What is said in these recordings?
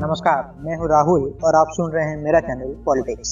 नमस्कार मैं हूँ राहुल और आप सुन रहे हैं मेरा चैनल पॉलिटिक्स।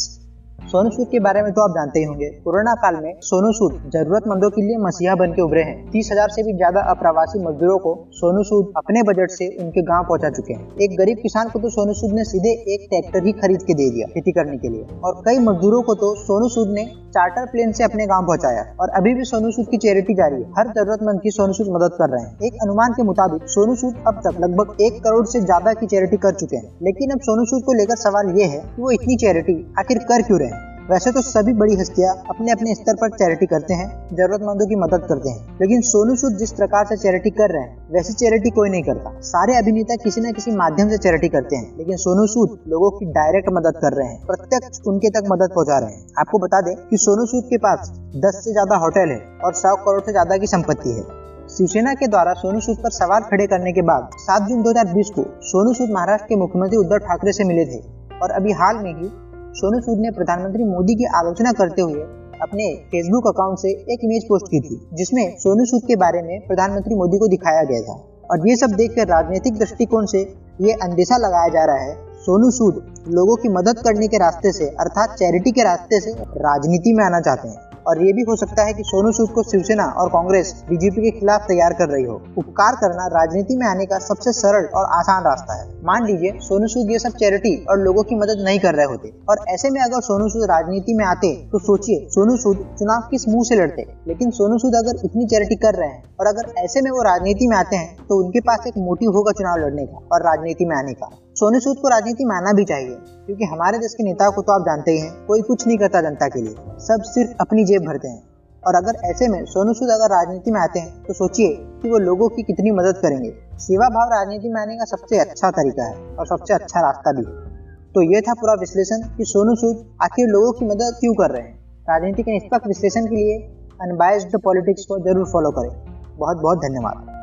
सोनू सूद के बारे में तो आप जानते ही होंगे। कोरोना काल में सोनू सूद जरूरतमंदों के लिए मसीहा बन के उभरे हैं। तीस हज़ार से भी ज़्यादा अप्रवासी मजदूरों को सोनू सूद अपने बजट से उनके गाँव पहुँचा चुके हैं। एक गरीब किसान को तो सोनू सूद ने सीधे एक ट्रैक्टर ही खरीद के दे दिया खेती करने के लिए। और कई मजदूरों को तो सोनू सूद ने चार्टर प्लेन से अपने गाँव पहुँचाया। और अभी भी सोनू सूद की चैरिटी जारी है। हर जरूरतमंद की सोनू सूद मदद कर रहे हैं। एक अनुमान के मुताबिक सोनू सूद अब तक लगभग एक करोड़ से ज़्यादा की चैरिटी कर चुके हैं। लेकिन अब सोनू सूद को लेकर सवाल ये है कि वो इतनी चैरिटी आखिर कर क्यों रहे वैसे तो सभी बड़ी हस्तियाँ अपने अपने स्तर पर चैरिटी करते हैं, जरूरतमंदों की मदद करते हैं। लेकिन सोनू सूद जिस प्रकार से चैरिटी कर रहे हैं, वैसी चैरिटी कोई नहीं करता। सारे अभिनेता किसी न किसी माध्यम से चैरिटी करते हैं, लेकिन सोनू सूद लोगों की डायरेक्ट मदद कर रहे हैं, प्रत्यक्ष उनके तक मदद पहुँचा रहे हैं। आपको बता दें कि सोनू सूद के पास दस से ज़्यादा होटल है और सौ करोड़ से ज़्यादा की संपत्ति है। शिवसेना के द्वारा सोनू सूद पर सवाल खड़े करने के बाद 7 जून 2020 को सोनू सूद महाराष्ट्र के मुख्यमंत्री उद्धव ठाकरे से मिले थे और अभी हाल में ही सोनू सूद ने प्रधानमंत्री मोदी की आलोचना करते हुए अपने फेसबुक अकाउंट से एक इमेज पोस्ट की थी, जिसमें सोनू सूद के बारे में प्रधानमंत्री मोदी को दिखाया गया था। और ये सब देखकर राजनीतिक दृष्टिकोण से ये अंदेशा लगाया जा रहा है, सोनू सूद लोगों की मदद करने के रास्ते से, अर्थात चैरिटी के रास्ते से राजनीति में आना चाहते हैं। और ये भी हो सकता है कि सोनू सूद को शिवसेना और कांग्रेस बीजेपी के खिलाफ तैयार कर रही हो। उपकार करना राजनीति में आने का सबसे सरल और आसान रास्ता है। मान लीजिए, सोनू सूद ये सब चैरिटी और लोगों की मदद नहीं कर रहे होते। और ऐसे में अगर सोनू सूद राजनीति में आते तो सोचिए, सोनू सूद चुनाव किस मुँह से लड़ते। लेकिन सोनू सूद अगर इतनी चैरिटी कर रहे हैं और अगर ऐसे में वो राजनीति में आते हैं तो उनके पास एक मोटिव होगा चुनाव लड़ने का और राजनीति में आने का। सोनू सूद को राजनीति में आना भी चाहिए, क्योंकि हमारे देश के नेताओं को तो आप जानते ही हैं, कोई कुछ नहीं करता जनता के लिए, सब सिर्फ़ अपनी जेब भरते हैं। और अगर ऐसे में सोनू सूद अगर राजनीति में आते हैं तो सोचिए कि वो लोगों की कितनी मदद करेंगे। सेवा भाव राजनीति में आने का सबसे अच्छा तरीका है, और सबसे अच्छा रास्ता भी है। तो ये था पूरा विश्लेषण कि सोनू सूद आखिर लोगों की मदद क्यों कर रहे हैं। राजनीति के निष्पक्ष विश्लेषण के लिए अनबायस्ड पॉलिटिक्स को ज़रूर फॉलो करें। बहुत बहुत धन्यवाद।